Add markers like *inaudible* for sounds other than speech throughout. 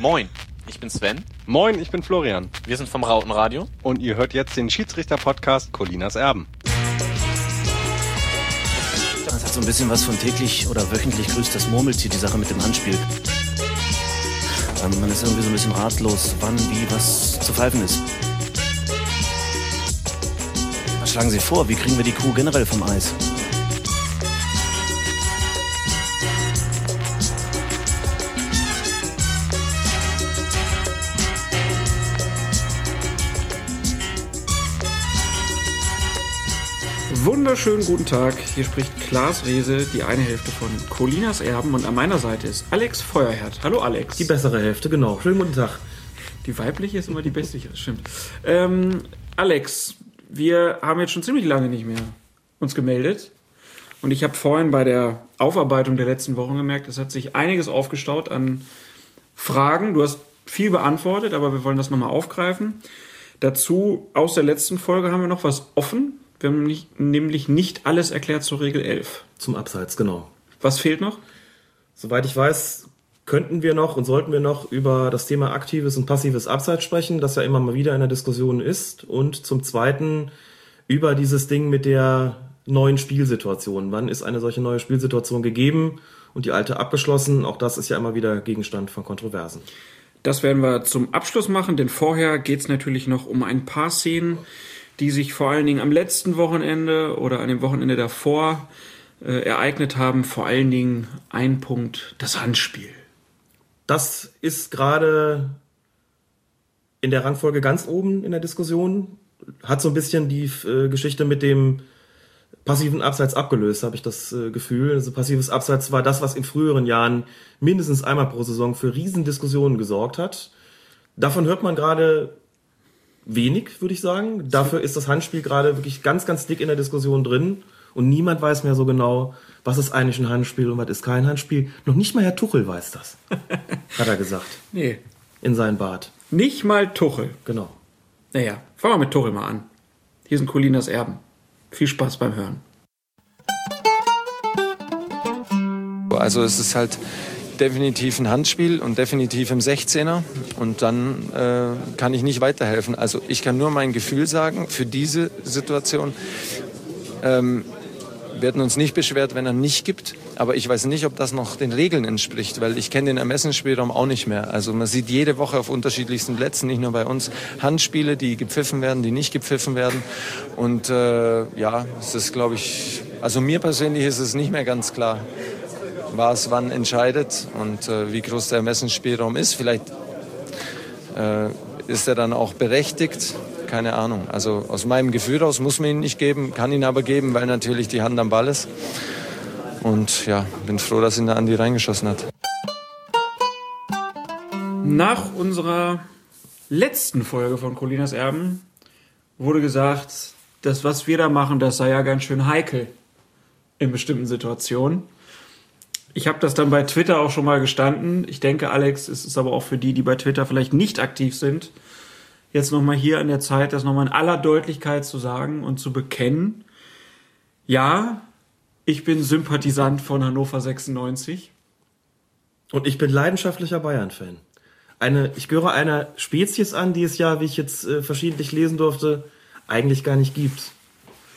Moin, ich bin Sven. Moin, ich bin Florian. Wir sind vom Rautenradio. Und ihr hört jetzt den Schiedsrichter-Podcast Colinas Erben. Das hat so ein bisschen was von täglich oder wöchentlich grüßt das Murmeltier, die Sache mit dem Handspiel. Ähm, man ist irgendwie so ein bisschen ratlos, wann, wie, was zu pfeifen ist. Was schlagen Sie vor? Wie kriegen wir die Kuh generell vom Eis? Wunderschönen guten Tag. Hier spricht Klaas Rehse, die eine Hälfte von Colinas Erben und an meiner Seite ist Alex Feuerherd. Hallo Alex. Die bessere Hälfte, genau. Schönen guten Tag. Die weibliche ist immer die beste, das stimmt. Ähm, Alex, wir haben jetzt schon ziemlich lange nicht mehr uns gemeldet. Und ich habe vorhin bei der Aufarbeitung der letzten Wochen gemerkt, es hat sich einiges aufgestaut an Fragen. Du hast viel beantwortet, aber wir wollen das nochmal aufgreifen. Dazu aus der letzten Folge haben wir noch was offen. Wir haben nicht, nämlich nicht alles erklärt zur Regel 11. Zum Abseits, genau. Was fehlt noch? Soweit ich weiß, könnten wir noch und sollten wir noch über das Thema aktives und passives Abseits sprechen, das ja immer mal wieder in der Diskussion ist. Und zum Zweiten über dieses Ding mit der neuen Spielsituation. Wann ist eine solche neue Spielsituation gegeben und die alte abgeschlossen? Auch das ist ja immer wieder Gegenstand von Kontroversen. Das werden wir zum Abschluss machen, denn vorher geht es natürlich noch um ein paar Szenen, die sich vor allen Dingen am letzten Wochenende oder an dem Wochenende davor äh, ereignet haben. Vor allen Dingen ein Punkt, das Handspiel. Das ist gerade in der Rangfolge ganz oben in der Diskussion. Hat so ein bisschen die äh, Geschichte mit dem passiven Abseits abgelöst, habe ich das äh, Gefühl. Also passives Abseits war das, was in früheren Jahren mindestens einmal pro Saison für Riesendiskussionen gesorgt hat. Davon hört man gerade wenig, würde ich sagen. Dafür ist das Handspiel gerade wirklich ganz, ganz dick in der Diskussion drin. Und niemand weiß mehr so genau, was ist eigentlich ein Handspiel und was ist kein Handspiel. Noch nicht mal Herr Tuchel weiß das, *laughs* hat er gesagt. Nee. In sein Bad. Nicht mal Tuchel. Genau. Naja, fangen wir mit Tuchel mal an. Hier sind Colinas Erben. Viel Spaß beim Hören. Also es ist halt definitiv ein Handspiel und definitiv im 16er und dann äh, kann ich nicht weiterhelfen. Also ich kann nur mein Gefühl sagen für diese Situation. Ähm, wir hätten uns nicht beschwert, wenn er nicht gibt, aber ich weiß nicht, ob das noch den Regeln entspricht, weil ich kenne den Ermessensspielraum auch nicht mehr. Also man sieht jede Woche auf unterschiedlichsten Plätzen, nicht nur bei uns, Handspiele, die gepfiffen werden, die nicht gepfiffen werden. Und äh, ja, es ist, glaube ich, also mir persönlich ist es nicht mehr ganz klar, was wann entscheidet und äh, wie groß der Ermessensspielraum ist. Vielleicht äh, ist er dann auch berechtigt. Keine Ahnung. Also aus meinem Gefühl aus muss man ihn nicht geben, kann ihn aber geben, weil natürlich die Hand am Ball ist. Und ja, bin froh, dass ihn der Andi reingeschossen hat. Nach unserer letzten Folge von Colinas Erben wurde gesagt, das, was wir da machen, das sei ja ganz schön heikel in bestimmten Situationen. Ich habe das dann bei Twitter auch schon mal gestanden. Ich denke, Alex, es ist aber auch für die, die bei Twitter vielleicht nicht aktiv sind, jetzt nochmal hier an der Zeit, das nochmal in aller Deutlichkeit zu sagen und zu bekennen. Ja, ich bin Sympathisant von Hannover 96. Und ich bin leidenschaftlicher Bayern-Fan. Eine, ich gehöre einer Spezies an, die es ja, wie ich jetzt äh, verschiedentlich lesen durfte, eigentlich gar nicht gibt.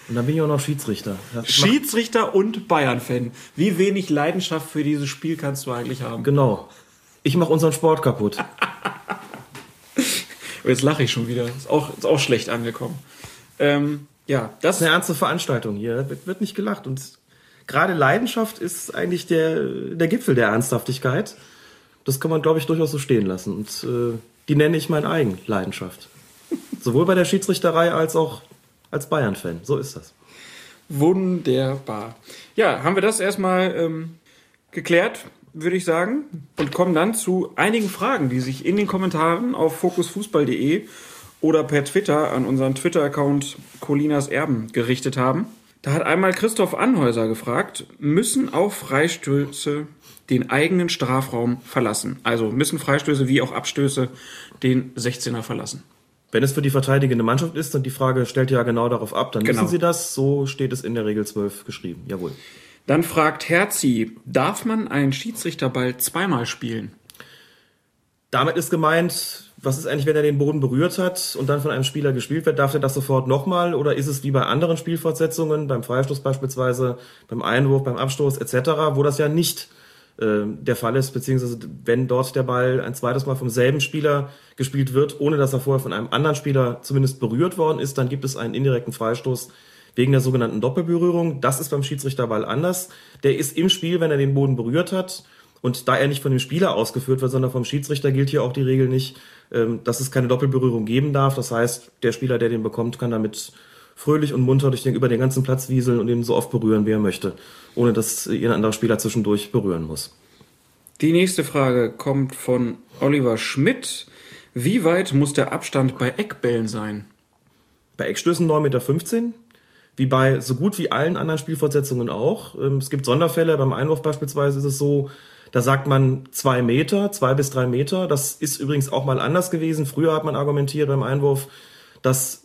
Und dann bin ich auch noch Schiedsrichter. Das Schiedsrichter und Bayern-Fan. Wie wenig Leidenschaft für dieses Spiel kannst du eigentlich haben? Genau. Ich mache unseren Sport kaputt. *laughs* Jetzt lache ich schon wieder. Ist auch, ist auch schlecht angekommen. Ähm, ja, das, das ist eine ernste Veranstaltung hier. Wird, wird nicht gelacht. Und gerade Leidenschaft ist eigentlich der, der Gipfel der Ernsthaftigkeit. Das kann man, glaube ich, durchaus so stehen lassen. Und äh, die nenne ich mein eigen Leidenschaft. *laughs* Sowohl bei der Schiedsrichterei als auch als Bayern-Fan. So ist das. Wunderbar. Ja, haben wir das erstmal ähm, geklärt, würde ich sagen. Und kommen dann zu einigen Fragen, die sich in den Kommentaren auf fokusfußball.de oder per Twitter an unseren Twitter-Account Colinas Erben gerichtet haben. Da hat einmal Christoph Anhäuser gefragt, müssen auch Freistöße den eigenen Strafraum verlassen? Also müssen Freistöße wie auch Abstöße den 16er verlassen? Wenn es für die verteidigende Mannschaft ist, und die Frage stellt ja genau darauf ab, dann genau. wissen Sie das. So steht es in der Regel 12 geschrieben. Jawohl. Dann fragt Herzi, darf man einen Schiedsrichterball zweimal spielen? damit ist gemeint, was ist eigentlich, wenn er den Boden berührt hat und dann von einem Spieler gespielt wird, darf er das sofort nochmal oder ist es wie bei anderen Spielfortsetzungen, beim Freistoß beispielsweise, beim Einwurf, beim Abstoß etc., wo das ja nicht äh, der Fall ist, beziehungsweise wenn dort der Ball ein zweites Mal vom selben Spieler gespielt wird, ohne dass er vorher von einem anderen Spieler zumindest berührt worden ist, dann gibt es einen indirekten Freistoß wegen der sogenannten Doppelberührung. Das ist beim Schiedsrichterball anders. Der ist im Spiel, wenn er den Boden berührt hat. Und da er nicht von dem Spieler ausgeführt wird, sondern vom Schiedsrichter gilt hier auch die Regel nicht, ähm, dass es keine Doppelberührung geben darf. Das heißt, der Spieler, der den bekommt, kann damit fröhlich und munter durch den, über den ganzen Platz wieseln und ihn so oft berühren, wie er möchte, ohne dass ein anderer Spieler zwischendurch berühren muss. Die nächste Frage kommt von Oliver Schmidt. Wie weit muss der Abstand bei Eckbällen sein? Bei Eckstößen 9,15 Meter. Wie bei so gut wie allen anderen Spielfortsetzungen auch. Ähm, es gibt Sonderfälle. Beim Einwurf beispielsweise ist es so, da sagt man zwei Meter, zwei bis drei Meter. Das ist übrigens auch mal anders gewesen. Früher hat man argumentiert beim Einwurf, dass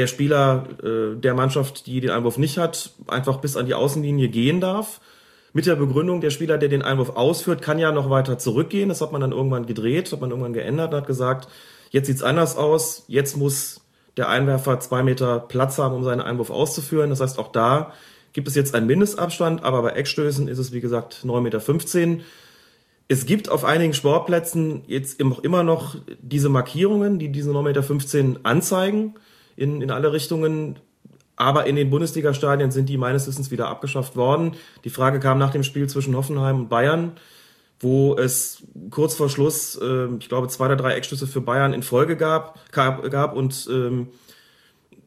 der Spieler äh, der Mannschaft, die den Einwurf nicht hat, einfach bis an die Außenlinie gehen darf. Mit der Begründung, der Spieler, der den Einwurf ausführt, kann ja noch weiter zurückgehen. Das hat man dann irgendwann gedreht, hat man irgendwann geändert und hat gesagt, jetzt sieht's anders aus, jetzt muss der Einwerfer zwei Meter Platz haben, um seinen Einwurf auszuführen. Das heißt, auch da gibt es jetzt einen Mindestabstand, aber bei Eckstößen ist es, wie gesagt, 9,15 Meter. Es gibt auf einigen Sportplätzen jetzt immer noch diese Markierungen, die diese 9,15 Meter anzeigen in, in alle Richtungen. Aber in den Bundesliga-Stadien sind die meines Wissens wieder abgeschafft worden. Die Frage kam nach dem Spiel zwischen Hoffenheim und Bayern, wo es kurz vor Schluss, äh, ich glaube, zwei oder drei Eckschüsse für Bayern in Folge gab, gab, gab und ähm,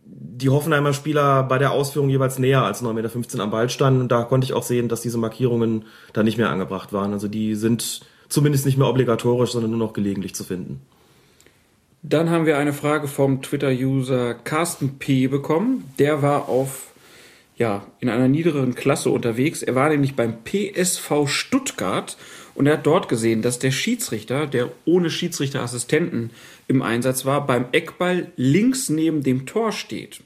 die Hoffenheimer Spieler bei der Ausführung jeweils näher als 9,15 Meter am Ball standen. Und da konnte ich auch sehen, dass diese Markierungen da nicht mehr angebracht waren. Also die sind zumindest nicht mehr obligatorisch, sondern nur noch gelegentlich zu finden. Dann haben wir eine Frage vom Twitter-User Carsten P. bekommen. Der war auf, ja, in einer niederen Klasse unterwegs. Er war nämlich beim PSV Stuttgart und er hat dort gesehen, dass der Schiedsrichter, der ohne Schiedsrichterassistenten im Einsatz war, beim Eckball links neben dem Tor steht.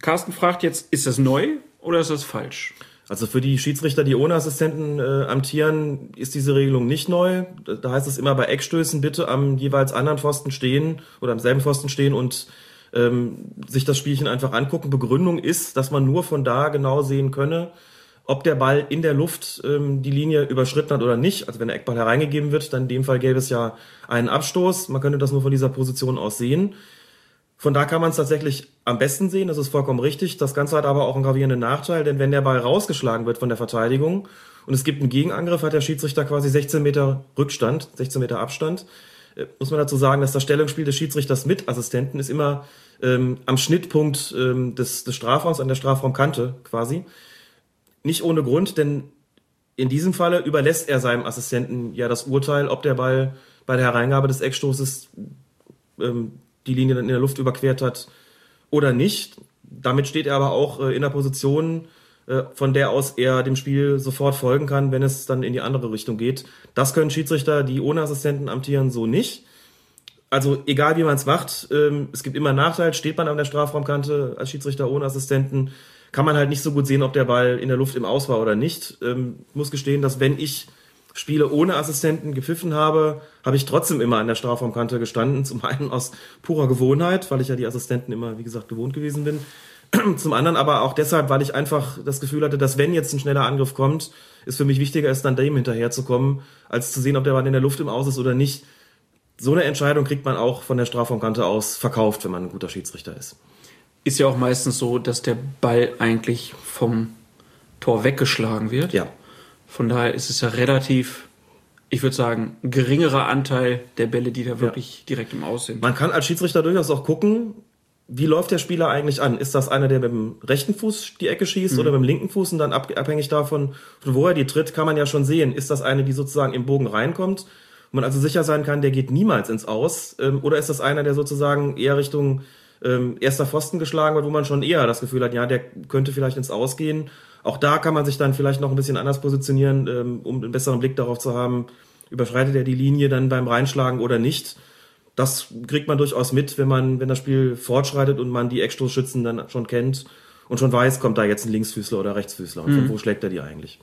Carsten fragt jetzt, ist das neu oder ist das falsch? Also für die Schiedsrichter, die ohne Assistenten äh, amtieren, ist diese Regelung nicht neu. Da heißt es immer bei Eckstößen bitte am jeweils anderen Pfosten stehen oder am selben Pfosten stehen und ähm, sich das Spielchen einfach angucken. Begründung ist, dass man nur von da genau sehen könne, ob der Ball in der Luft ähm, die Linie überschritten hat oder nicht. Also wenn der Eckball hereingegeben wird, dann in dem Fall gäbe es ja einen Abstoß. Man könnte das nur von dieser Position aus sehen. Von da kann man es tatsächlich am besten sehen, das ist vollkommen richtig. Das Ganze hat aber auch einen gravierenden Nachteil, denn wenn der Ball rausgeschlagen wird von der Verteidigung und es gibt einen Gegenangriff, hat der Schiedsrichter quasi 16 Meter Rückstand, 16 Meter Abstand. Äh, muss man dazu sagen, dass das Stellungsspiel des Schiedsrichters mit Assistenten ist immer ähm, am Schnittpunkt ähm, des, des Strafraums, an der Strafraumkante quasi. Nicht ohne Grund, denn in diesem Falle überlässt er seinem Assistenten ja das Urteil, ob der Ball bei der Hereingabe des Eckstoßes ähm, die Linie dann in der Luft überquert hat oder nicht. Damit steht er aber auch äh, in der Position, äh, von der aus er dem Spiel sofort folgen kann, wenn es dann in die andere Richtung geht. Das können Schiedsrichter, die ohne Assistenten amtieren, so nicht. Also egal wie man es macht, ähm, es gibt immer einen Nachteil. Steht man an der Strafraumkante als Schiedsrichter ohne Assistenten, kann man halt nicht so gut sehen, ob der Ball in der Luft im Aus war oder nicht. Ähm, muss gestehen, dass wenn ich Spiele ohne Assistenten gepfiffen habe, habe ich trotzdem immer an der Strafraumkante gestanden. Zum einen aus purer Gewohnheit, weil ich ja die Assistenten immer, wie gesagt, gewohnt gewesen bin. *clears throat* Zum anderen aber auch deshalb, weil ich einfach das Gefühl hatte, dass wenn jetzt ein schneller Angriff kommt, es für mich wichtiger ist, dann dem hinterherzukommen, als zu sehen, ob der Ball in der Luft im Aus ist oder nicht. So eine Entscheidung kriegt man auch von der Strafraumkante aus verkauft, wenn man ein guter Schiedsrichter ist. Ist ja auch meistens so, dass der Ball eigentlich vom Tor weggeschlagen wird. Ja. Von daher ist es ja relativ, ich würde sagen, geringerer Anteil der Bälle, die da wirklich ja. direkt im Aus sind. Man kann als Schiedsrichter durchaus auch gucken, wie läuft der Spieler eigentlich an? Ist das einer, der mit dem rechten Fuß die Ecke schießt mhm. oder mit dem linken Fuß? Und dann abhängig davon, von wo er die tritt, kann man ja schon sehen. Ist das eine, die sozusagen im Bogen reinkommt? Wo man also sicher sein kann, der geht niemals ins Aus. Ähm, oder ist das einer, der sozusagen eher Richtung ähm, erster Pfosten geschlagen wird, wo man schon eher das Gefühl hat, ja, der könnte vielleicht ins Aus gehen auch da kann man sich dann vielleicht noch ein bisschen anders positionieren, ähm, um einen besseren Blick darauf zu haben, überschreitet er die Linie dann beim Reinschlagen oder nicht. Das kriegt man durchaus mit, wenn man, wenn das Spiel fortschreitet und man die Eckstoßschützen dann schon kennt und schon weiß, kommt da jetzt ein Linksfüßler oder Rechtsfüßler und mhm. von wo schlägt er die eigentlich.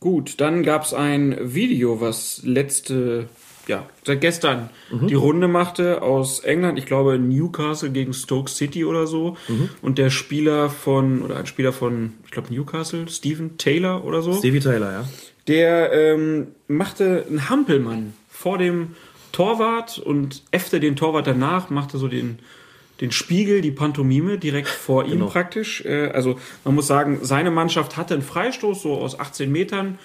Gut, dann gab es ein Video, was letzte ja, seit gestern die Runde machte aus England, ich glaube Newcastle gegen Stoke City oder so. Und der Spieler von, oder ein Spieler von, ich glaube Newcastle, Stephen Taylor oder so, Stevie Taylor, ja. der ähm, machte einen Hampelmann vor dem Torwart und äffte den Torwart danach, machte so den, den Spiegel, die Pantomime direkt vor ihm Genau. praktisch. Äh, also man muss sagen, seine Mannschaft hatte einen Freistoß so aus 18 Metern.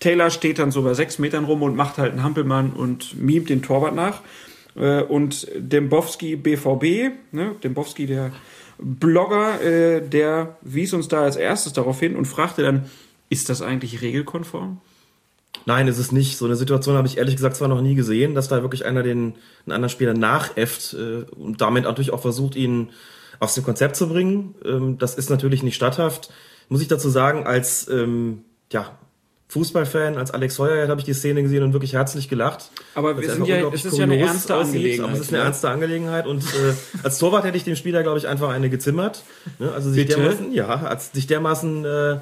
Taylor steht dann so bei 6 Metern rum und macht halt einen Hampelmann und mimt den Torwart nach. Äh, und Dembowski BVB, ne, Dembowski der Blogger, äh, der wies uns da als erstes darauf hin und fragte dann, ist das eigentlich regelkonform? Nein, ist es nicht. So eine Situation habe ich ehrlich gesagt zwar noch nie gesehen, dass da wirklich einer den einen anderen Spieler nachäfft äh, und damit natürlich auch versucht, ihn aus dem Konzept zu bringen. Ähm, das ist natürlich nicht statthaft. Muss ich dazu sagen, als ähm, ja, Fußballfan, als Alex Heuer habe ich die Szene gesehen und wirklich herzlich gelacht. Aber wir es sind ja, es ist ja eine ernste Angelegenheit. Aber es ist eine ne? ernste Angelegenheit und äh, als Torwart hätte ich dem Spieler, glaube ich, einfach eine gezimmert. Ne? Also sich Bitte? dermaßen, ja, als sich dermaßen äh,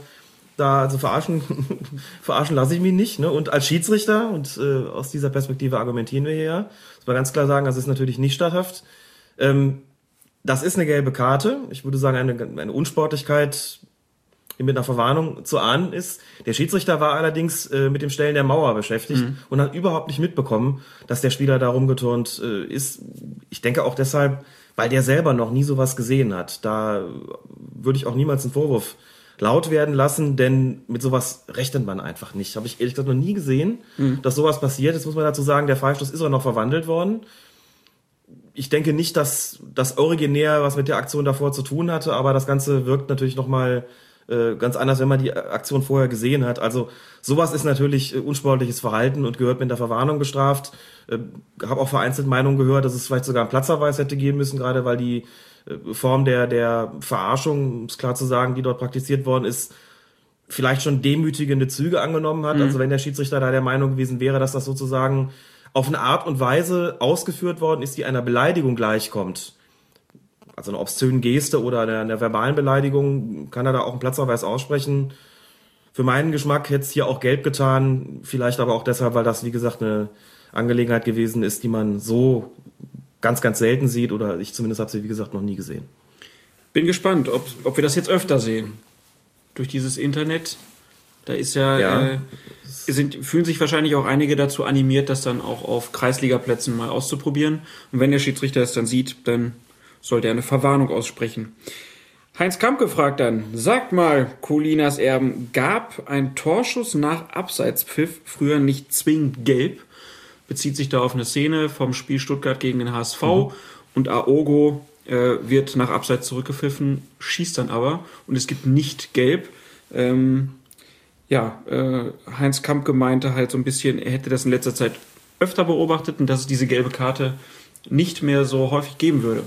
da also verarschen, *laughs* verarschen lasse ich mich nicht. Ne? Und als Schiedsrichter und äh, aus dieser Perspektive argumentieren wir hier, muss man ganz klar sagen, das ist natürlich nicht statthaft. Ähm, das ist eine gelbe Karte. Ich würde sagen, eine, eine Unsportlichkeit mit einer Verwarnung zu ahnen ist. Der Schiedsrichter war allerdings äh, mit dem Stellen der Mauer beschäftigt und hat überhaupt nicht mitbekommen, dass der Spieler da rumgeturnt äh, ist. Ich denke auch deshalb, weil der selber noch nie sowas gesehen hat. Da würde ich auch niemals einen Vorwurf laut werden lassen, denn mit sowas rechnet man einfach nicht. Habe ich ehrlich gesagt noch nie gesehen, dass sowas passiert. Jetzt muss man dazu sagen, der Freistoß ist auch noch verwandelt worden ich denke nicht, dass das originär was mit der Aktion davor zu tun hatte, aber das Ganze wirkt natürlich nochmal äh, ganz anders, wenn man die Aktion vorher gesehen hat. Also sowas ist natürlich äh, unsportliches Verhalten und gehört mit der Verwarnung bestraft. Äh, habe auch vereinzelt Meinungen gehört, dass es vielleicht sogar einen Platzverweis hätte geben müssen, gerade weil die äh, Form der, der Verarschung, um es klar zu sagen, die dort praktiziert worden ist, vielleicht schon demütigende Züge angenommen hat. Also wenn der Schiedsrichter da der Meinung gewesen wäre, dass das sozusagen auf eine Art und Weise ausgeführt worden ist, die einer Beleidigung gleichkommt. Also eine obszöne Geste oder einer, einer verbalen Beleidigung, kann er da auch einen Platzverweis aussprechen. Für meinen Geschmack hätte es hier auch gelb getan, vielleicht aber auch deshalb, weil das, wie gesagt, eine Angelegenheit gewesen ist, die man so ganz, ganz selten sieht oder ich zumindest habe sie, wie gesagt, noch nie gesehen. Bin gespannt, ob, ob wir das jetzt öfter sehen. Durch dieses Internet. Da ist ja, Ja. Äh, sind, fühlen sich wahrscheinlich auch einige dazu animiert, das dann auch auf Kreisligaplätzen mal auszuprobieren. Und wenn der Schiedsrichter es dann sieht, dann sollte er eine Verwarnung aussprechen. Heinz Kamp gefragt dann, sagt mal, Colinas Erben, gab ein Torschuss nach Abseitspfiff früher nicht zwingend gelb? Bezieht sich da auf eine Szene vom Spiel Stuttgart gegen den HSV und Aogo äh, wird nach Abseits zurückgepfiffen, schießt dann aber und es gibt nicht gelb. Ähm, ja, äh, Heinz Kamp gemeinte halt so ein bisschen, er hätte das in letzter Zeit öfter beobachtet und dass es diese gelbe Karte nicht mehr so häufig geben würde.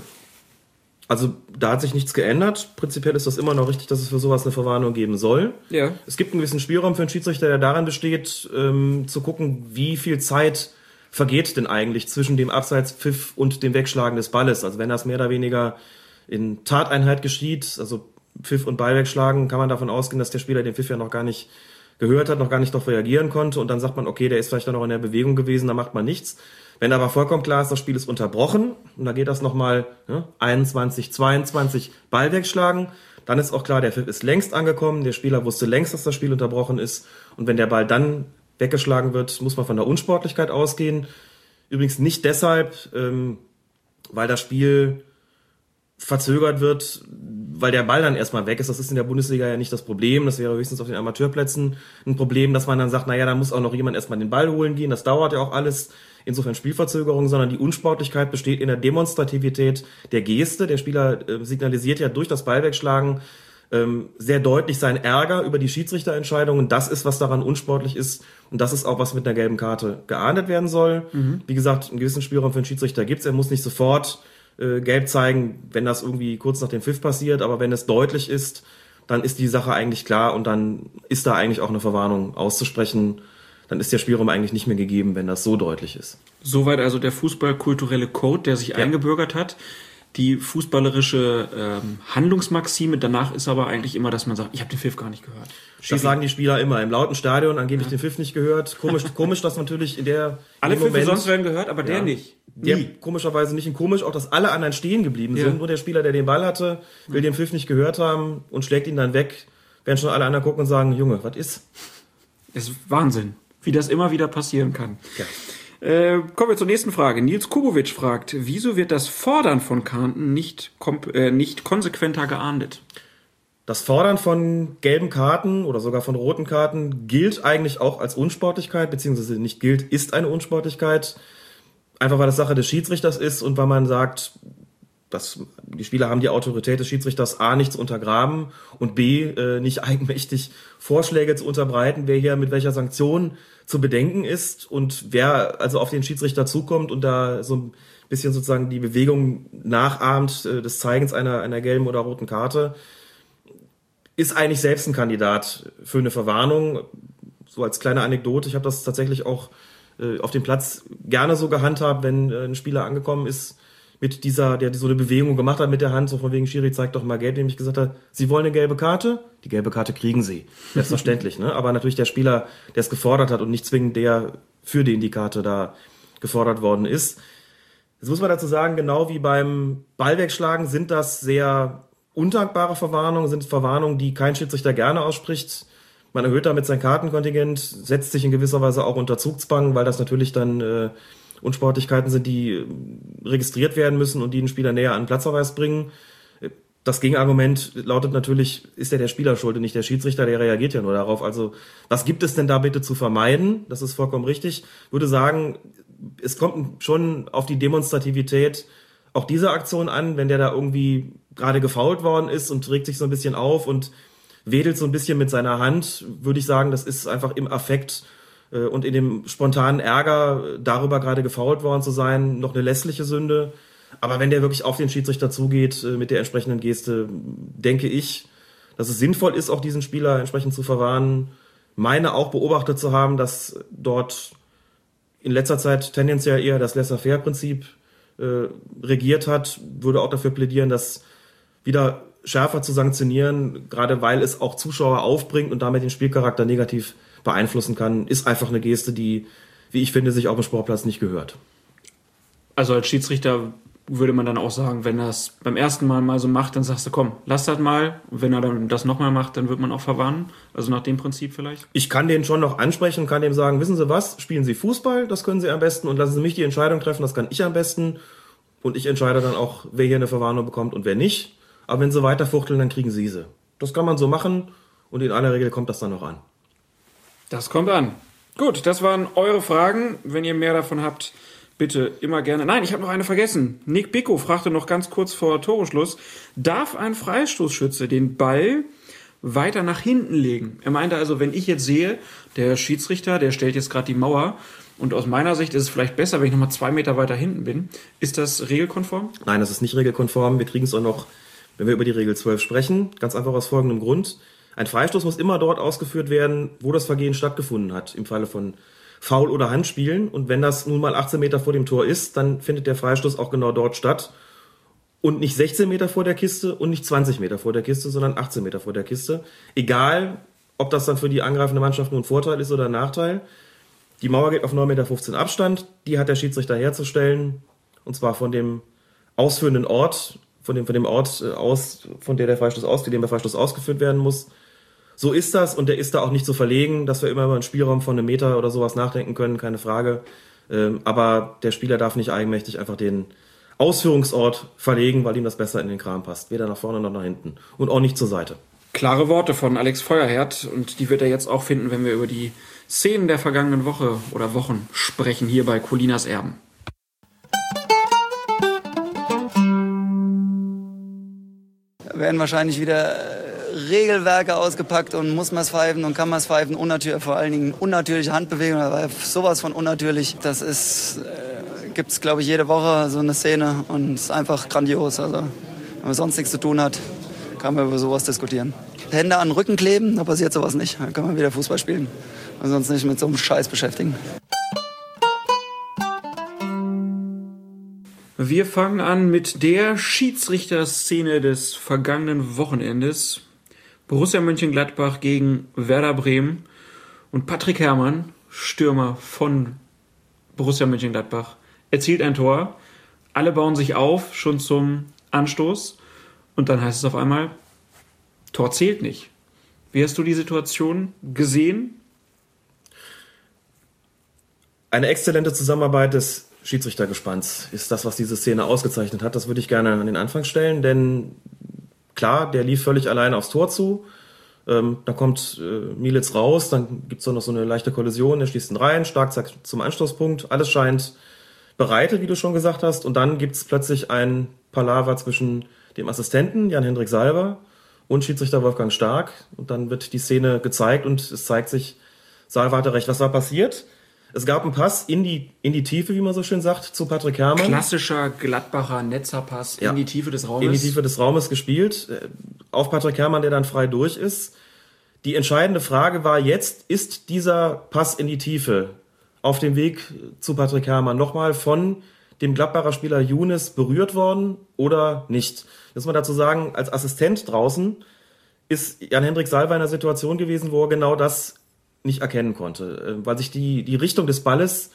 Also da hat sich nichts geändert. Prinzipiell ist das immer noch richtig, dass es für sowas eine Verwarnung geben soll. Ja. Es gibt einen gewissen Spielraum für einen Schiedsrichter, der daran besteht, ähm, zu gucken, wie viel Zeit vergeht denn eigentlich zwischen dem Abseitspfiff und dem Wegschlagen des Balles. Also wenn das mehr oder weniger in Tateinheit geschieht, also Pfiff und Ball wegschlagen, kann man davon ausgehen, dass der Spieler den Pfiff ja noch gar nicht gehört hat, noch gar nicht darauf reagieren konnte und dann sagt man, okay, der ist vielleicht dann noch in der Bewegung gewesen, da macht man nichts. Wenn aber vollkommen klar ist, das Spiel ist unterbrochen und da geht das nochmal ne, 21, 22 Ball wegschlagen, dann ist auch klar, der Pfiff ist längst angekommen, der Spieler wusste längst, dass das Spiel unterbrochen ist und wenn der Ball dann weggeschlagen wird, muss man von der Unsportlichkeit ausgehen. Übrigens nicht deshalb, ähm, weil das Spiel verzögert wird, weil der Ball dann erstmal weg ist. Das ist in der Bundesliga ja nicht das Problem. Das wäre höchstens auf den Amateurplätzen ein Problem, dass man dann sagt, naja, da muss auch noch jemand erstmal den Ball holen gehen. Das dauert ja auch alles. Insofern Spielverzögerung, sondern die Unsportlichkeit besteht in der Demonstrativität der Geste. Der Spieler äh, signalisiert ja durch das Ballwegschlagen ähm, sehr deutlich seinen Ärger über die Schiedsrichterentscheidungen. Das ist, was daran unsportlich ist. Und das ist auch, was mit einer gelben Karte geahndet werden soll. Wie gesagt, einen gewissen Spielraum für einen Schiedsrichter gibt's. Er muss nicht sofort äh, gelb zeigen, wenn das irgendwie kurz nach dem Pfiff passiert. Aber wenn es deutlich ist, dann ist die Sache eigentlich klar und dann ist da eigentlich auch eine Verwarnung auszusprechen. Dann ist der Spielraum eigentlich nicht mehr gegeben, wenn das so deutlich ist. Soweit also der fußballkulturelle Code, der sich eingebürgert hat. die fußballerische ähm, Handlungsmaxime. Danach ist aber eigentlich immer, dass man sagt, ich habe den Pfiff gar nicht gehört. Das sagen die Spieler immer. Im lauten Stadion angeblich den Pfiff nicht gehört. Komisch, *laughs* komisch, dass natürlich in der Alle in Pfiffe Moment- sonst werden gehört, aber der Ja. nicht. Der Nie. komischerweise nicht und komisch auch, dass alle anderen stehen geblieben Ja. sind. Nur der Spieler, der den Ball hatte, will den Pfiff nicht gehört haben und schlägt ihn dann weg. Während schon alle anderen gucken und sagen, Junge, was ist? Das ist Wahnsinn, wie das immer wieder passieren kann. Ja. Äh, kommen wir zur nächsten Frage. Nils Kubowitsch fragt, wieso wird das Fordern von Karten nicht, äh, nicht konsequenter geahndet? Das Fordern von gelben Karten oder sogar von roten Karten gilt eigentlich auch als Unsportlichkeit, beziehungsweise nicht gilt, ist eine Unsportlichkeit. Einfach weil das Sache des Schiedsrichters ist und weil man sagt, dass die Spieler haben die Autorität des Schiedsrichters A nicht zu untergraben und B äh, nicht *laughs* eigenmächtig Vorschläge zu unterbreiten, wer hier mit welcher Sanktion zu bedenken ist und wer also auf den Schiedsrichter zukommt und da so ein bisschen sozusagen die Bewegung nachahmt äh, des Zeigens einer, einer gelben oder roten Karte, ist eigentlich selbst ein Kandidat für eine Verwarnung. So als kleine Anekdote, ich habe das tatsächlich auch äh, auf dem Platz gerne so gehandhabt, wenn äh, ein Spieler angekommen ist mit dieser, der so eine Bewegung gemacht hat mit der Hand, so von wegen Schiri zeigt doch mal gelb, dem ich gesagt habe, Sie wollen eine gelbe Karte? Die gelbe Karte kriegen Sie. Selbstverständlich, ne? Aber natürlich der Spieler, der es gefordert hat und nicht zwingend der, für den die Karte da gefordert worden ist. Jetzt muss man dazu sagen, genau wie beim Ballwegschlagen sind das sehr undankbare Verwarnungen, sind Verwarnungen, die kein Schiedsrichter gerne ausspricht. Man erhöht damit sein Kartenkontingent, setzt sich in gewisser Weise auch unter Zugzwang, weil das natürlich dann äh, Unsportlichkeiten sind, die äh, registriert werden müssen und die den Spieler näher an den Platzverweis bringen. Das Gegenargument lautet natürlich, ist ja der Spieler schuld und nicht der Schiedsrichter, der reagiert ja nur darauf. Also, was gibt es denn da bitte zu vermeiden? Das ist vollkommen richtig. Würde sagen, es kommt schon auf die Demonstrativität auch dieser Aktion an, wenn der da irgendwie gerade gefault worden ist und regt sich so ein bisschen auf und wedelt so ein bisschen mit seiner Hand, würde ich sagen, das ist einfach im Affekt und in dem spontanen Ärger, äh, darüber gerade gefault worden zu sein, noch eine lässliche Sünde. Aber wenn der wirklich auf den Schiedsrichter zugeht äh, mit der entsprechenden Geste, denke ich, dass es sinnvoll ist, auch diesen Spieler entsprechend zu verwarnen. Meine auch beobachtet zu haben, dass dort in letzter Zeit tendenziell eher das Laissez-faire-Prinzip äh, regiert hat, würde auch dafür plädieren, das wieder schärfer zu sanktionieren, gerade weil es auch Zuschauer aufbringt und damit den Spielcharakter negativ beeinflussen kann, ist einfach eine Geste, die, wie ich finde, sich auf dem Sportplatz nicht gehört. Also als Schiedsrichter würde man dann auch sagen, wenn er es beim ersten Mal mal so macht, dann sagst du, komm, lass das mal. Und wenn er dann das nochmal macht, dann wird man auch verwarnen. Also nach dem Prinzip vielleicht. Ich kann den schon noch ansprechen und kann dem sagen, wissen Sie was, spielen Sie Fußball, das können Sie am besten und lassen Sie mich die Entscheidung treffen, das kann ich am besten. Und ich entscheide dann auch, wer hier eine Verwarnung bekommt und wer nicht. Aber wenn Sie weiterfuchteln, dann kriegen Sie sie. Das kann man so machen und in aller Regel kommt das dann auch an. Das kommt an. Gut, das waren eure Fragen. Wenn ihr mehr davon habt, bitte immer gerne. Nein, ich habe noch eine vergessen. Nick Bicko fragte noch ganz kurz vor Toreschluss, darf ein Freistoßschütze den Ball weiter nach hinten legen? Er meinte also, wenn ich jetzt sehe, der Schiedsrichter, der stellt jetzt gerade die Mauer und aus meiner Sicht ist es vielleicht besser, wenn ich nochmal zwei Meter weiter hinten bin. Ist das regelkonform? Nein, das ist nicht regelkonform. Wir kriegen es auch noch, wenn wir über die Regel 12 sprechen, ganz einfach aus folgendem Grund. Ein Freistoß muss immer dort ausgeführt werden, wo das Vergehen stattgefunden hat, im Falle von Foul oder Handspielen. Und wenn das nun mal 18 Meter vor dem Tor ist, dann findet der Freistoß auch genau dort statt. Und nicht 16 Meter vor der Kiste und nicht 20 Meter vor der Kiste, sondern 18 Meter vor der Kiste. Egal, ob das dann für die angreifende Mannschaft nur ein Vorteil ist oder ein Nachteil. Die Mauer geht auf 9,15 Meter Abstand. Die hat der Schiedsrichter herzustellen. Und zwar von dem ausführenden Ort, von dem, von dem Ort äh, aus, von der der Freistoß aus, für den der Freistoß ausgeführt werden muss. So ist das und der ist da auch nicht zu verlegen, dass wir immer über einen Spielraum von einem Meter oder sowas nachdenken können, keine Frage. Ähm, aber der Spieler darf nicht eigenmächtig einfach den Ausführungsort verlegen, weil ihm das besser in den Kram passt. Weder nach vorne noch nach hinten. Und auch nicht zur Seite. Klare Worte von Alex Feuerherd und die wird er jetzt auch finden, wenn wir über die Szenen der vergangenen Woche oder Wochen sprechen hier bei Colinas Erben. Werden wahrscheinlich wieder äh, Regelwerke ausgepackt und muss man es pfeifen und kann man es pfeifen. Unnatür, vor allen Dingen unnatürliche Handbewegungen, sowas von unnatürlich. Das ist, äh, gibt es, glaube ich, jede Woche so eine Szene und es ist einfach grandios. Also, wenn man sonst nichts zu tun hat, kann man über sowas diskutieren. Hände an den Rücken kleben, da passiert sowas nicht. Dann kann man wieder Fußball spielen und sonst nicht mit so einem Scheiß beschäftigen. Wir fangen an mit der Schiedsrichterszene des vergangenen Wochenendes. Borussia Mönchengladbach gegen Werder Bremen und Patrick Herrmann, Stürmer von Borussia Mönchengladbach, erzielt ein Tor. Alle bauen sich auf, schon zum Anstoß. Und dann heißt es auf einmal, Tor zählt nicht. Wie hast du die Situation gesehen? Eine exzellente Zusammenarbeit des Schiedsrichtergespanns ist das, was diese Szene ausgezeichnet hat. Das würde ich gerne an den Anfang stellen, denn klar, der lief völlig allein aufs Tor zu. Ähm, dann kommt äh, Militz raus, dann gibt's doch noch so eine leichte Kollision, er schließt ihn rein, stark zum Anstoßpunkt. Alles scheint bereitet, wie du schon gesagt hast. Und dann gibt's plötzlich ein Palaver zwischen dem Assistenten, Jan-Hendrik Salber, und Schiedsrichter Wolfgang Stark. Und dann wird die Szene gezeigt und es zeigt sich, Salver hatte recht. Was war passiert? Es gab einen Pass in die, in die Tiefe, wie man so schön sagt, zu Patrick Herrmann. Klassischer Gladbacher Netzerpass Ja. in die Tiefe des Raumes. in die Tiefe des Raumes gespielt, äh, auf Patrick Herrmann, der dann frei durch ist. Die entscheidende Frage war jetzt, ist dieser Pass in die Tiefe auf dem Weg zu Patrick Herrmann nochmal von dem Gladbacher Spieler Younes berührt worden oder nicht? Muss man dazu sagen, als Assistent draußen ist Jan-Hendrik Salver in einer Situation gewesen, wo er genau das nicht erkennen konnte, äh, weil sich die, die Richtung des Balles